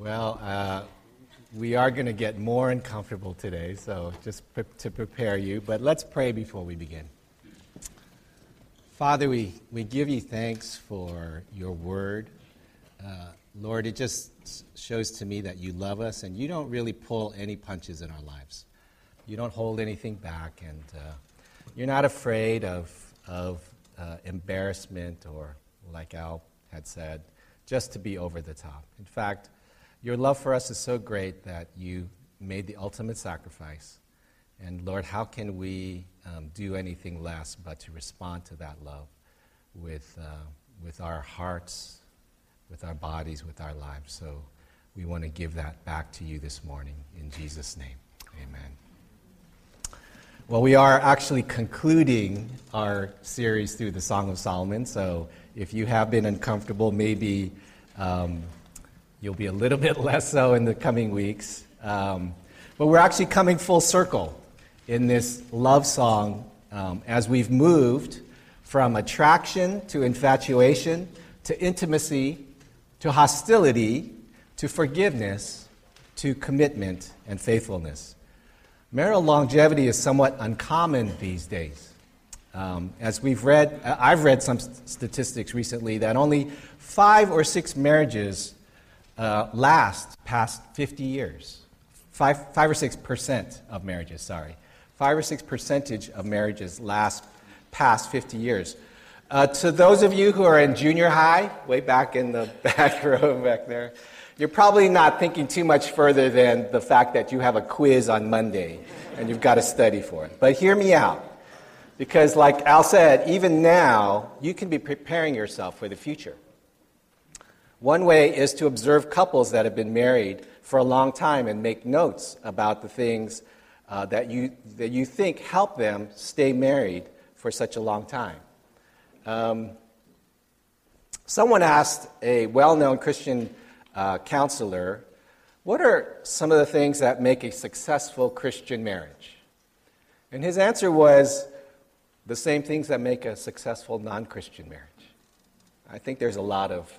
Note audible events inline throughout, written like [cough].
Well, uh, we are going to get more uncomfortable today, so just pre- to prepare you. But let's pray before we begin. Father, we, we give you thanks for your word. Uh, Lord, it just shows to me that you love us and you don't really pull any punches in our lives. You don't hold anything back, and uh, you're not afraid of, of uh, embarrassment or, like Al had said, just to be over the top. In fact, your love for us is so great that you made the ultimate sacrifice. And Lord, how can we um, do anything less but to respond to that love with, uh, with our hearts, with our bodies, with our lives? So we want to give that back to you this morning. In Jesus' name, amen. Well, we are actually concluding our series through the Song of Solomon. So if you have been uncomfortable, maybe. Um, You'll be a little [laughs] bit less so in the coming weeks. Um, but we're actually coming full circle in this love song um, as we've moved from attraction to infatuation to intimacy to hostility to forgiveness to commitment and faithfulness. Marital longevity is somewhat uncommon these days. Um, as we've read, I've read some statistics recently that only five or six marriages uh, last past 50 years. Five, five or six percent of marriages, sorry. Five or six percentage of marriages last past 50 years. Uh, to those of you who are in junior high, way back in the [laughs] back row back there, you're probably not thinking too much further than the fact that you have a quiz on Monday and you've got to study for it. But hear me out. Because, like Al said, even now, you can be preparing yourself for the future. One way is to observe couples that have been married for a long time and make notes about the things uh, that, you, that you think help them stay married for such a long time. Um, someone asked a well known Christian uh, counselor, What are some of the things that make a successful Christian marriage? And his answer was the same things that make a successful non Christian marriage. I think there's a lot of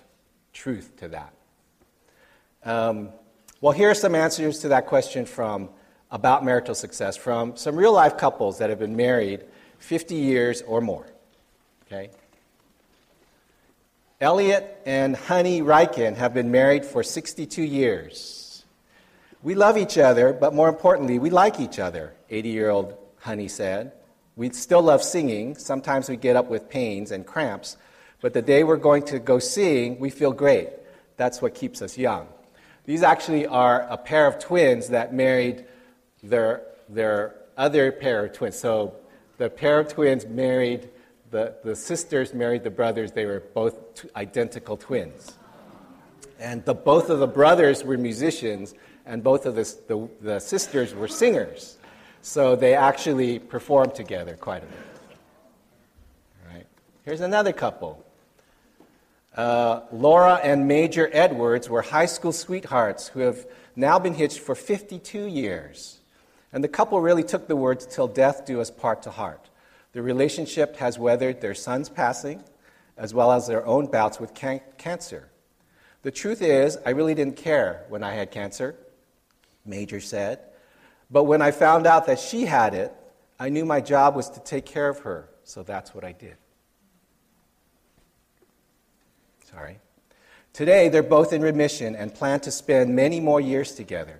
truth to that? Um, well, here are some answers to that question from about marital success from some real life couples that have been married 50 years or more. Okay? Elliot and Honey Riken have been married for 62 years. We love each other, but more importantly, we like each other, 80 year old Honey said. We still love singing. Sometimes we get up with pains and cramps, but the day we're going to go seeing, we feel great. That's what keeps us young. These actually are a pair of twins that married their, their other pair of twins. So the pair of twins married, the, the sisters married the brothers. They were both t- identical twins. And the, both of the brothers were musicians, and both of the, the, the sisters were singers. So they actually performed together quite a bit. All right. Here's another couple. Uh, Laura and Major Edwards were high school sweethearts who have now been hitched for 52 years. And the couple really took the words, till death do us part to heart. The relationship has weathered their son's passing as well as their own bouts with can- cancer. The truth is, I really didn't care when I had cancer, Major said. But when I found out that she had it, I knew my job was to take care of her, so that's what I did. Sorry. Today, they're both in remission and plan to spend many more years together.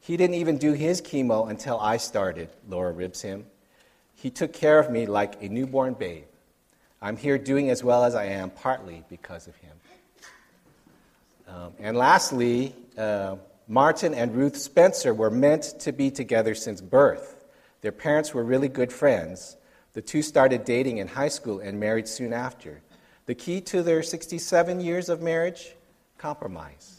He didn't even do his chemo until I started, Laura ribs him. He took care of me like a newborn babe. I'm here doing as well as I am, partly because of him. Um, and lastly, uh, Martin and Ruth Spencer were meant to be together since birth. Their parents were really good friends. The two started dating in high school and married soon after. The key to their 67 years of marriage? Compromise.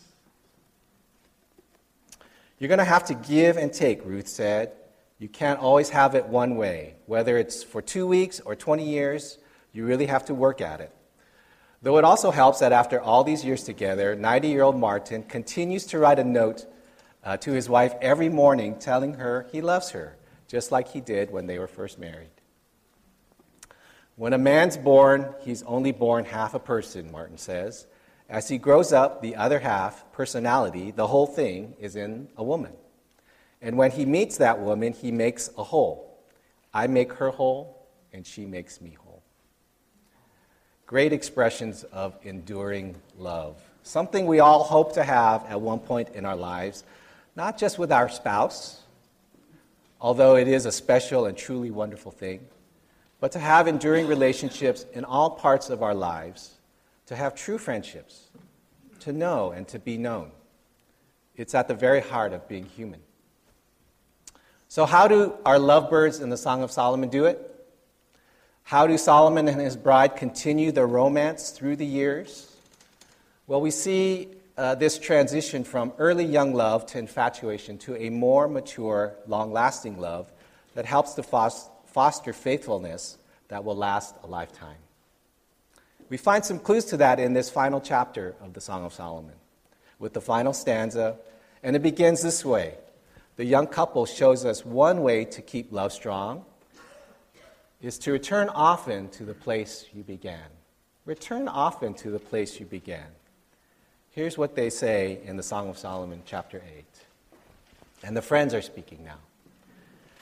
You're going to have to give and take, Ruth said. You can't always have it one way. Whether it's for two weeks or 20 years, you really have to work at it. Though it also helps that after all these years together, 90 year old Martin continues to write a note uh, to his wife every morning telling her he loves her, just like he did when they were first married. When a man's born, he's only born half a person, Martin says. As he grows up, the other half, personality, the whole thing, is in a woman. And when he meets that woman, he makes a whole. I make her whole, and she makes me whole. Great expressions of enduring love. Something we all hope to have at one point in our lives, not just with our spouse, although it is a special and truly wonderful thing, but to have enduring relationships in all parts of our lives, to have true friendships, to know and to be known. It's at the very heart of being human. So, how do our lovebirds in the Song of Solomon do it? How do Solomon and his bride continue their romance through the years? Well, we see uh, this transition from early young love to infatuation to a more mature, long lasting love that helps to foster faithfulness that will last a lifetime. We find some clues to that in this final chapter of the Song of Solomon, with the final stanza, and it begins this way. The young couple shows us one way to keep love strong is to return often to the place you began. Return often to the place you began. Here's what they say in the Song of Solomon, chapter 8. And the friends are speaking now.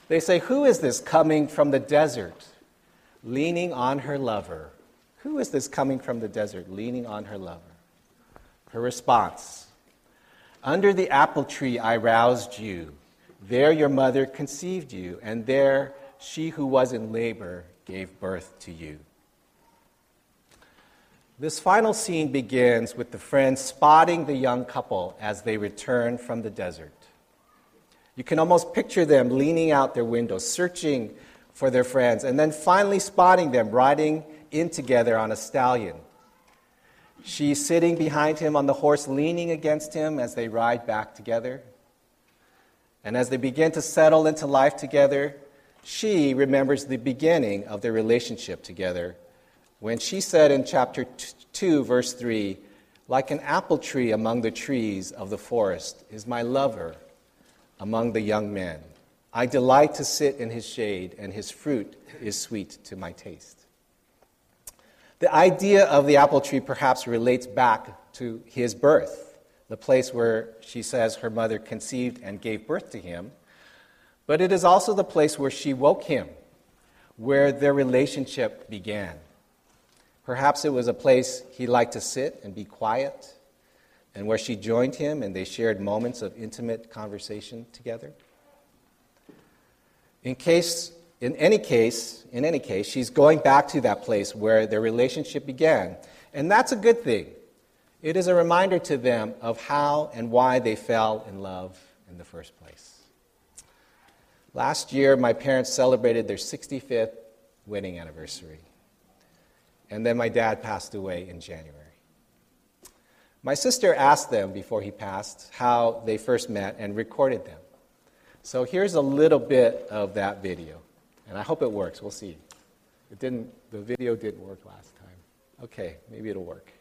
They say, Who is this coming from the desert, leaning on her lover? Who is this coming from the desert, leaning on her lover? Her response Under the apple tree I roused you. There your mother conceived you, and there she who was in labor gave birth to you. This final scene begins with the friends spotting the young couple as they return from the desert. You can almost picture them leaning out their windows, searching for their friends, and then finally spotting them riding in together on a stallion. She's sitting behind him on the horse, leaning against him as they ride back together. And as they begin to settle into life together, she remembers the beginning of their relationship together when she said in chapter 2, verse 3, like an apple tree among the trees of the forest is my lover among the young men. I delight to sit in his shade, and his fruit is sweet to my taste. The idea of the apple tree perhaps relates back to his birth, the place where she says her mother conceived and gave birth to him but it is also the place where she woke him, where their relationship began. Perhaps it was a place he liked to sit and be quiet, and where she joined him and they shared moments of intimate conversation together. In case, in any case, in any case, she's going back to that place where their relationship began. And that's a good thing. It is a reminder to them of how and why they fell in love in the first place. Last year, my parents celebrated their 65th wedding anniversary. And then my dad passed away in January. My sister asked them before he passed how they first met and recorded them. So here's a little bit of that video. And I hope it works. We'll see. It didn't, the video didn't work last time. Okay, maybe it'll work.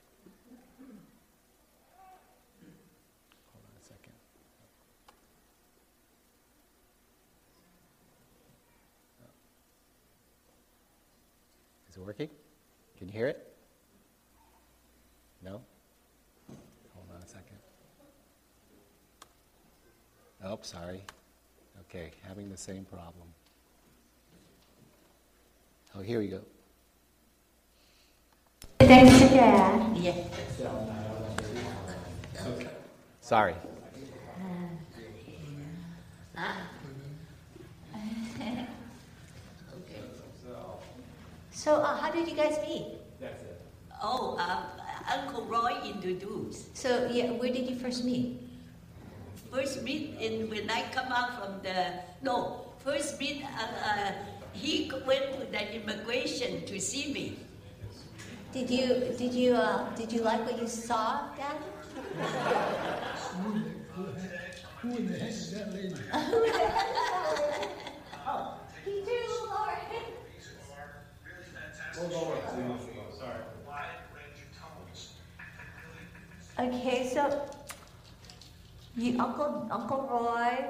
Hold on a second. Is it working? Can you hear it? No? Hold on a second. Oh, sorry. Okay, having the same problem. Oh, here we go. Thanks to Dad. Yeah. Sorry. So, uh, how did you guys meet? Oh, um, Uncle Roy introduced. So, yeah, where did you first meet? First meet in when I come out from the no. First meet, uh, uh, he went to the immigration to see me. Did you did you uh, did you like what you saw, Dad? Who in the heck is that lady? [laughs] Oh, he do, Lord. Okay, so you, Uncle Uncle Roy,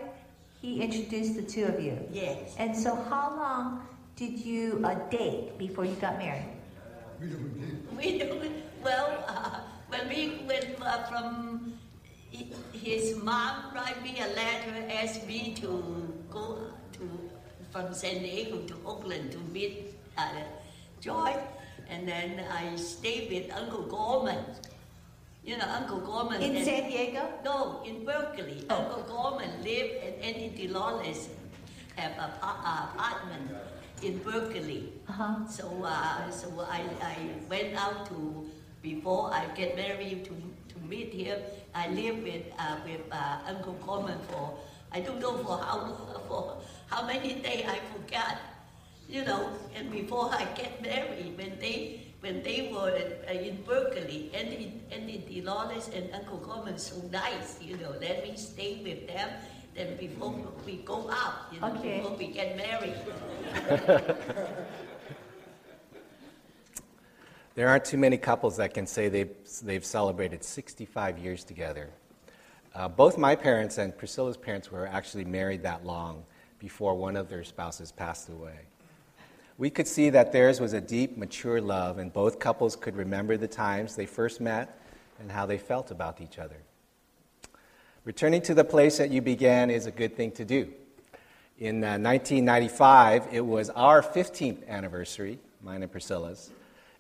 he introduced the two of you. Yes. And so, how long did you uh, date before you got married? We don't date. [laughs] We don't. Well, uh, when we went uh, from his mom write me a letter, asked me to go to from San Diego to Oakland to meet uh, Joy, and then I stayed with Uncle Gorman. You know, Uncle Gorman. In and- San Diego? no, in Berkeley. Oh. Uncle Gorman lived and Eddie Dolores have an apartment in Berkeley. Uh-huh. So, uh, so I, I went out to, before I get married, to, to meet him. I lived with, uh, with uh, Uncle Gorman for, I don't know for how, [laughs] for how many days, I forgot. You know, and before I get married, when they, when they were at, uh, in Berkeley, Andy, Andy Dolores and Uncle Gorman so nice, you know, let me stay with them. Then before we go out, you know, Okay. before we get married. [laughs] There aren't too many couples that can say they've, they've celebrated 65 years together. Uh, both my parents and Priscilla's parents were actually married that long before one of their spouses passed away. We could see that theirs was a deep, mature love, and both couples could remember the times they first met and how they felt about each other. Returning to the place that you began is a good thing to do. In uh, 1995, it was our 15th anniversary, mine and Priscilla's.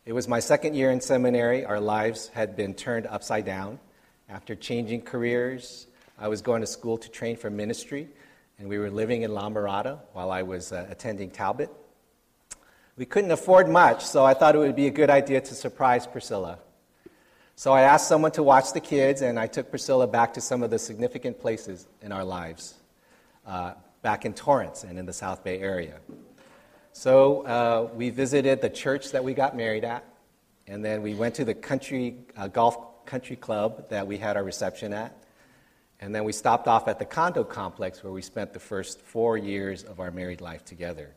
It was my second year in seminary. Our lives had been turned upside down. After changing careers, I was going to school to train for ministry, and we were living in La Mirada while I was uh, attending Talbot. We couldn't afford much, so I thought it would be a good idea to surprise Priscilla. So I asked someone to watch the kids, and I took Priscilla back to some of the significant places in our lives, uh, back in Torrance and in the South Bay area. So uh, we visited the church that we got married at, and then we went to the country uh, golf country club that we had our reception at, and then we stopped off at the condo complex where we spent the first four years of our married life together.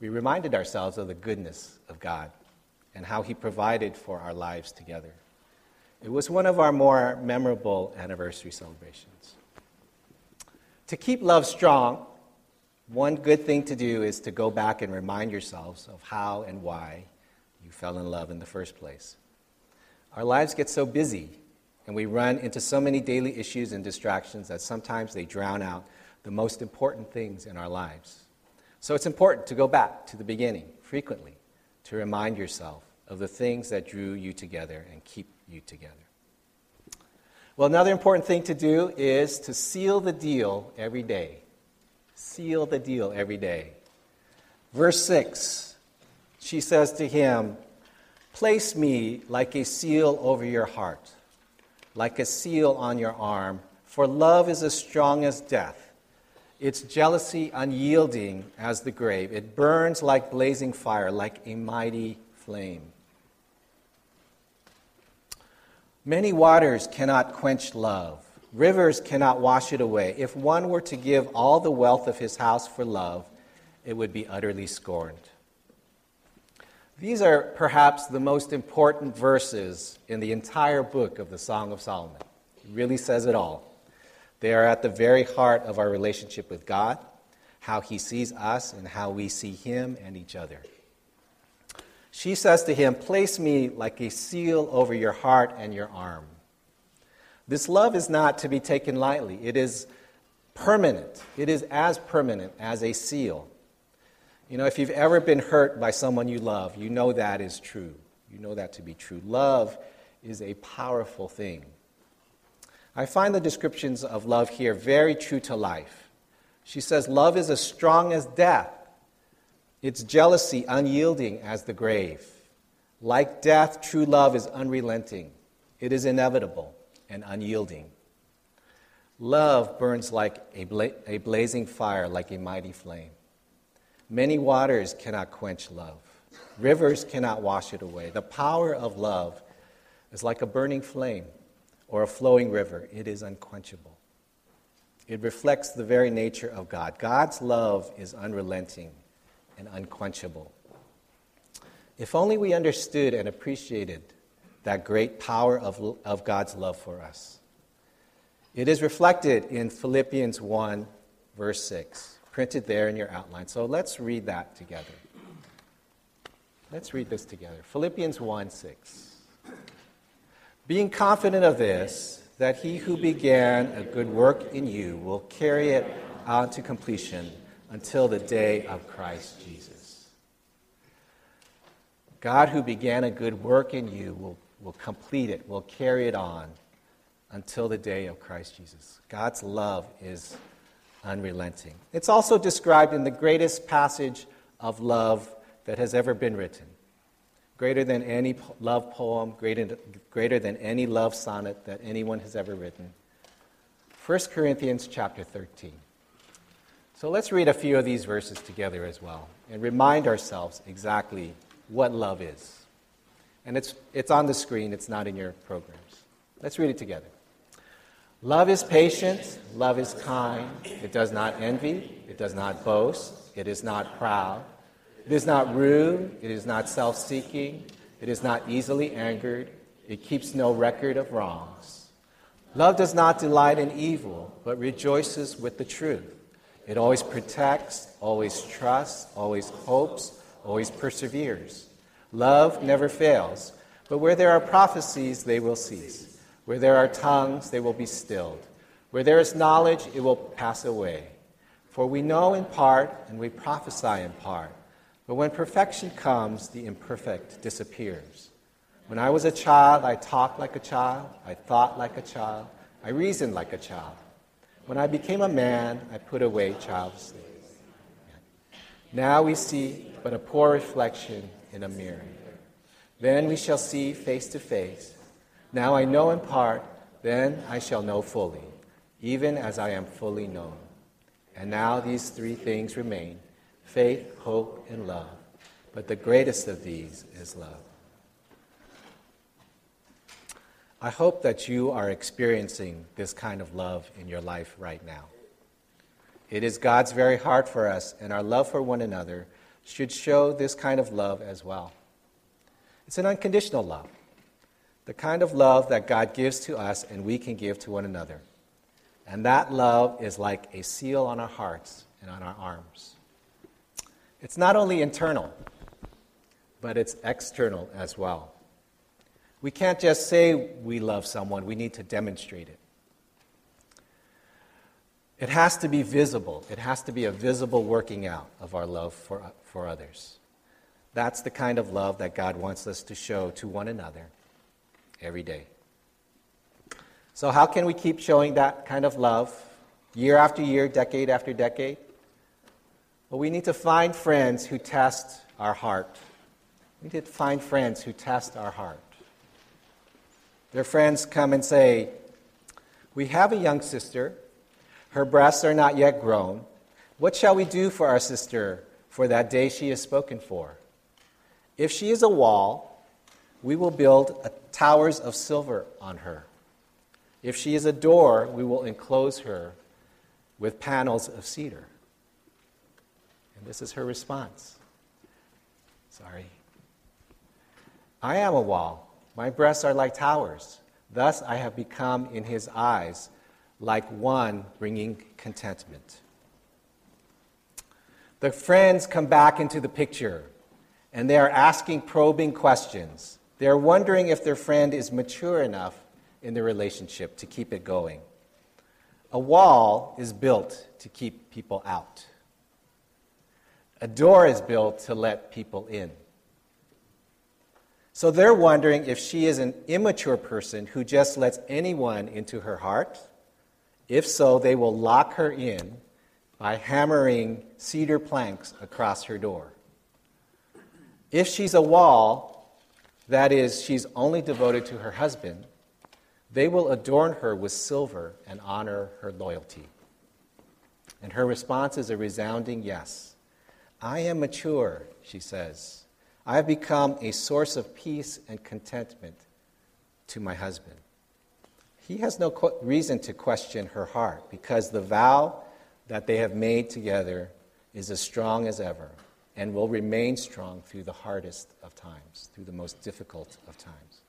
We reminded ourselves of the goodness of God and how He provided for our lives together. It was one of our more memorable anniversary celebrations. To keep love strong, one good thing to do is to go back and remind yourselves of how and why you fell in love in the first place. Our lives get so busy, and we run into so many daily issues and distractions that sometimes they drown out the most important things in our lives. So it's important to go back to the beginning frequently to remind yourself of the things that drew you together and keep you together. Well, another important thing to do is to seal the deal every day. Seal the deal every day. Verse 6, she says to him, Place me like a seal over your heart, like a seal on your arm, for love is as strong as death. Its jealousy unyielding as the grave. It burns like blazing fire, like a mighty flame. Many waters cannot quench love. Rivers cannot wash it away. If one were to give all the wealth of his house for love, it would be utterly scorned. These are perhaps the most important verses in the entire book of the Song of Solomon. It really says it all. They are at the very heart of our relationship with God, how He sees us, and how we see Him and each other. She says to him, Place me like a seal over your heart and your arm. This love is not to be taken lightly, it is permanent. It is as permanent as a seal. You know, if you've ever been hurt by someone you love, you know that is true. You know that to be true. Love is a powerful thing. I find the descriptions of love here very true to life. She says, Love is as strong as death, its jealousy unyielding as the grave. Like death, true love is unrelenting, it is inevitable and unyielding. Love burns like a, bla- a blazing fire, like a mighty flame. Many waters cannot quench love, rivers cannot wash it away. The power of love is like a burning flame or a flowing river, it is unquenchable. It reflects the very nature of God. God's love is unrelenting and unquenchable. If only we understood and appreciated that great power of, of God's love for us. It is reflected in Philippians 1, verse 6, printed there in your outline. So let's read that together. Let's read this together. Philippians 1 6. Being confident of this, that he who began a good work in you will carry it out to completion until the day of Christ Jesus. God, who began a good work in you, will, will complete it, will carry it on until the day of Christ Jesus. God's love is unrelenting. It's also described in the greatest passage of love that has ever been written. Greater than any love poem, greater, greater than any love sonnet that anyone has ever written. 1 Corinthians chapter 13. So let's read a few of these verses together as well and remind ourselves exactly what love is. And it's, it's on the screen, it's not in your programs. Let's read it together. Love is patient, love is kind, it does not envy, it does not boast, it is not proud, it is not rude, it is not self seeking, it is not easily angered, it keeps no record of wrongs. Love does not delight in evil, but rejoices with the truth. It always protects, always trusts, always hopes, always perseveres. Love never fails, but where there are prophecies, they will cease. Where there are tongues, they will be stilled. Where there is knowledge, it will pass away. For we know in part and we prophesy in part. But when perfection comes, the imperfect disappears. When I was a child, I talked like a child, I thought like a child, I reasoned like a child. When I became a man, I put away child's things. Now we see but a poor reflection in a mirror. Then we shall see face to face. Now I know in part, then I shall know fully, even as I am fully known. And now these three things remain faith, hope, and love. But the greatest of these is love. I hope that you are experiencing this kind of love in your life right now. It is God's very heart for us, and our love for one another should show this kind of love as well. It's an unconditional love, the kind of love that God gives to us and we can give to one another. And that love is like a seal on our hearts and on our arms. It's not only internal, but it's external as well. We can't just say we love someone, we need to demonstrate it. It has to be visible. It has to be a visible working out of our love for, for others. That's the kind of love that God wants us to show to one another every day. So, how can we keep showing that kind of love year after year, decade after decade? Well, we need to find friends who test our heart. We need to find friends who test our heart. Their friends come and say, We have a young sister. Her breasts are not yet grown. What shall we do for our sister for that day she is spoken for? If she is a wall, we will build towers of silver on her. If she is a door, we will enclose her with panels of cedar. This is her response. Sorry. I am a wall. My breasts are like towers. Thus I have become in his eyes like one bringing contentment. The friends come back into the picture and they are asking probing questions. They are wondering if their friend is mature enough in the relationship to keep it going. A wall is built to keep people out. A door is built to let people in. So they're wondering if she is an immature person who just lets anyone into her heart. If so, they will lock her in by hammering cedar planks across her door. If she's a wall, that is, she's only devoted to her husband, they will adorn her with silver and honor her loyalty. And her response is a resounding yes. I am mature, she says. I have become a source of peace and contentment to my husband. He has no qu- reason to question her heart because the vow that they have made together is as strong as ever and will remain strong through the hardest of times, through the most difficult of times.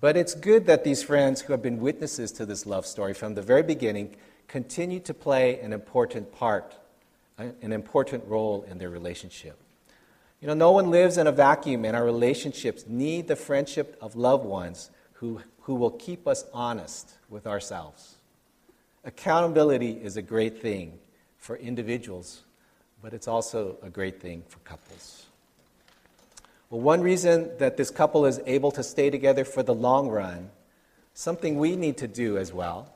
But it's good that these friends who have been witnesses to this love story from the very beginning continue to play an important part, an important role in their relationship. You know, no one lives in a vacuum, and our relationships need the friendship of loved ones who, who will keep us honest with ourselves. Accountability is a great thing for individuals, but it's also a great thing for couples. Well, one reason that this couple is able to stay together for the long run, something we need to do as well,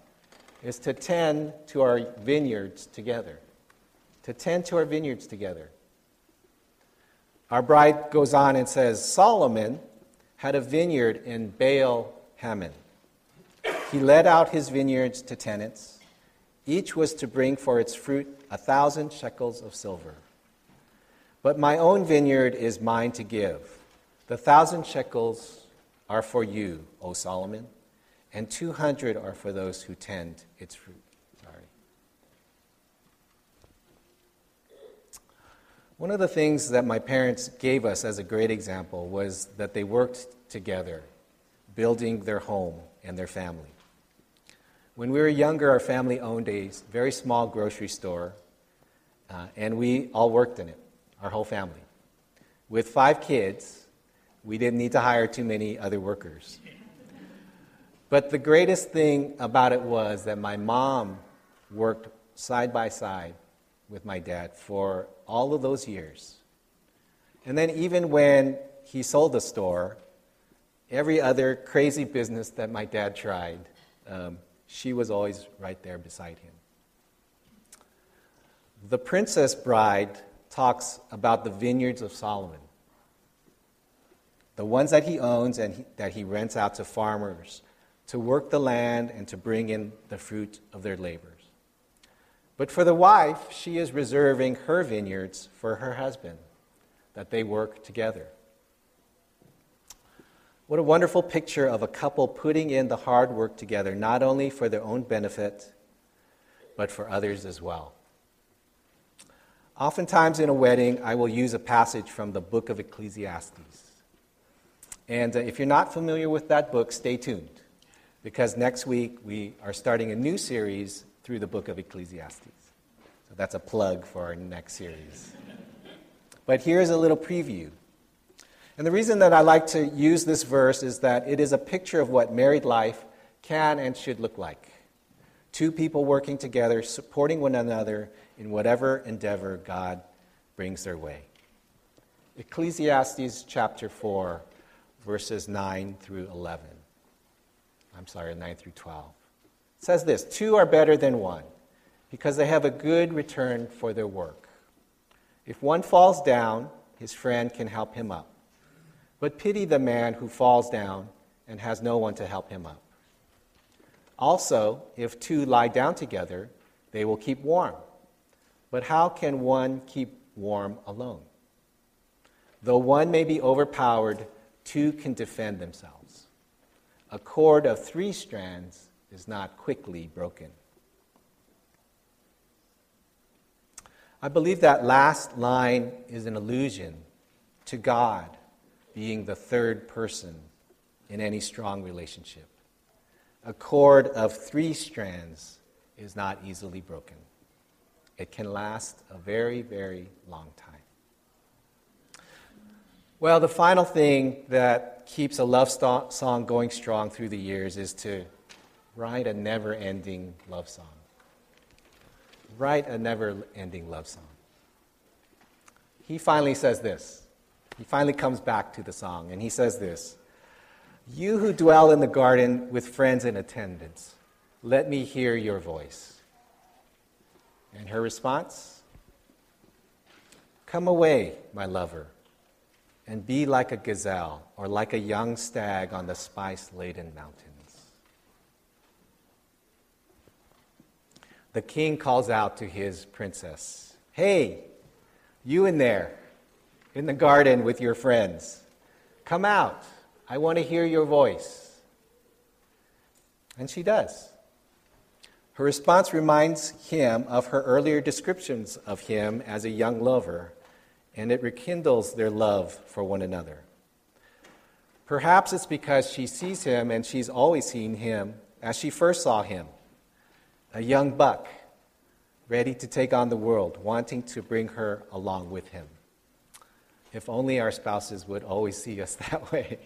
is to tend to our vineyards together. To tend to our vineyards together. Our bride goes on and says Solomon had a vineyard in Baal Hamon. He let out his vineyards to tenants. Each was to bring for its fruit a thousand shekels of silver. But my own vineyard is mine to give. The thousand shekels are for you, O Solomon, and 200 are for those who tend its fruit. Sorry. One of the things that my parents gave us as a great example was that they worked together, building their home and their family. When we were younger, our family owned a very small grocery store, uh, and we all worked in it our whole family. With five kids, we didn't need to hire too many other workers. But the greatest thing about it was that my mom worked side by side with my dad for all of those years. And then, even when he sold the store, every other crazy business that my dad tried, um, she was always right there beside him. The Princess Bride talks about the vineyards of Solomon, the ones that he owns and he, that he rents out to farmers to work the land and to bring in the fruit of their labors. But for the wife, she is reserving her vineyards for her husband, that they work together. What a wonderful picture of a couple putting in the hard work together, not only for their own benefit, but for others as well. Oftentimes in a wedding, I will use a passage from the book of Ecclesiastes. And uh, if you're not familiar with that book, stay tuned, because next week we are starting a new series through the book of Ecclesiastes. So that's a plug for our next series. But here's a little preview. And the reason that I like to use this verse is that it is a picture of what married life can and should look like. Two people working together, supporting one another in whatever endeavor God brings their way. Ecclesiastes chapter 4, verses 9 through 11. I'm sorry, 9 through 12. Says this Two are better than one because they have a good return for their work. If one falls down, his friend can help him up. But pity the man who falls down and has no one to help him up. Also, if two lie down together, they will keep warm. But how can one keep warm alone? Though one may be overpowered, two can defend themselves. A cord of three strands is not quickly broken. I believe that last line is an allusion to God being the third person in any strong relationship. A cord of three strands is not easily broken. It can last a very, very long time. Well, the final thing that keeps a love song going strong through the years is to write a never ending love song. Write a never ending love song. He finally says this. He finally comes back to the song, and he says this You who dwell in the garden with friends in attendance, let me hear your voice. And her response Come away, my lover, and be like a gazelle or like a young stag on the spice laden mountains. The king calls out to his princess Hey, you in there in the garden with your friends. Come out. I want to hear your voice. And she does. Her response reminds him of her earlier descriptions of him as a young lover, and it rekindles their love for one another. Perhaps it's because she sees him and she's always seen him as she first saw him a young buck, ready to take on the world, wanting to bring her along with him. If only our spouses would always see us [laughs] that way.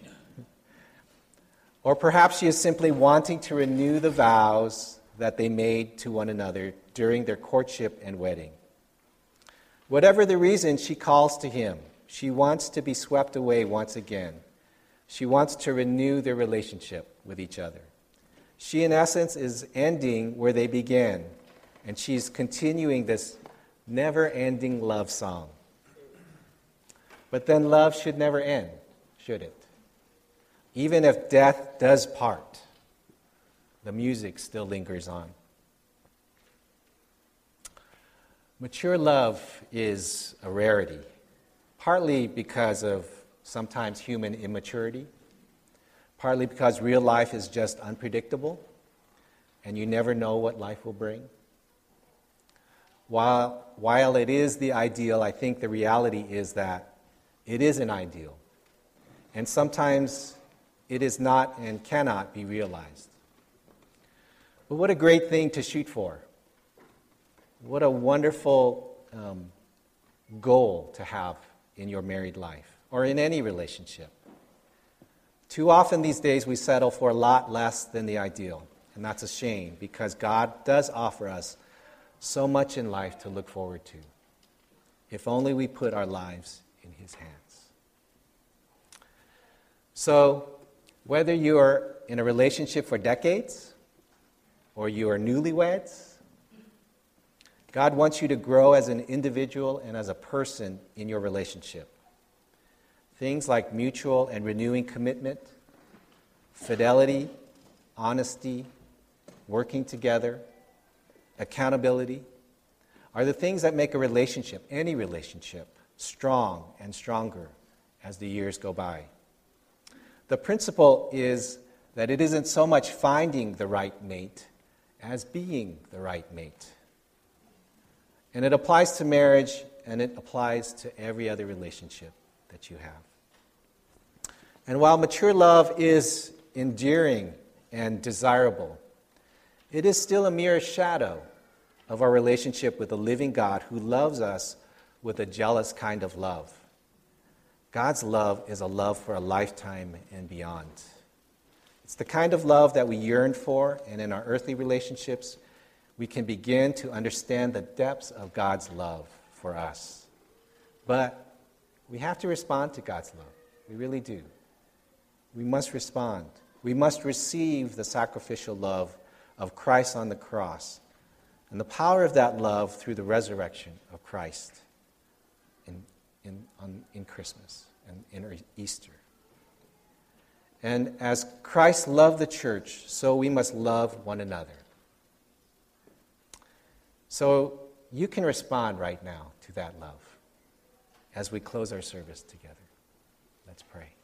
Or perhaps she is simply wanting to renew the vows that they made to one another during their courtship and wedding. Whatever the reason, she calls to him. She wants to be swept away once again. She wants to renew their relationship with each other. She, in essence, is ending where they began, and she's continuing this never ending love song. But then love should never end, should it? Even if death does part, the music still lingers on. Mature love is a rarity, partly because of sometimes human immaturity, partly because real life is just unpredictable and you never know what life will bring. While, while it is the ideal, I think the reality is that it is an ideal. And sometimes it is not and cannot be realized. But what a great thing to shoot for. What a wonderful um, goal to have in your married life or in any relationship. Too often these days we settle for a lot less than the ideal, and that's a shame because God does offer us so much in life to look forward to. If only we put our lives in His hands. So, whether you are in a relationship for decades or you are newlyweds, God wants you to grow as an individual and as a person in your relationship. Things like mutual and renewing commitment, fidelity, honesty, working together, accountability are the things that make a relationship, any relationship, strong and stronger as the years go by. The principle is that it isn't so much finding the right mate as being the right mate. And it applies to marriage and it applies to every other relationship that you have. And while mature love is endearing and desirable, it is still a mere shadow of our relationship with the living God who loves us with a jealous kind of love. God's love is a love for a lifetime and beyond. It's the kind of love that we yearn for, and in our earthly relationships, we can begin to understand the depths of God's love for us. But we have to respond to God's love. We really do. We must respond. We must receive the sacrificial love of Christ on the cross and the power of that love through the resurrection of Christ in, in, on, in Christmas and in Easter. And as Christ loved the church, so we must love one another. So you can respond right now to that love as we close our service together. Let's pray.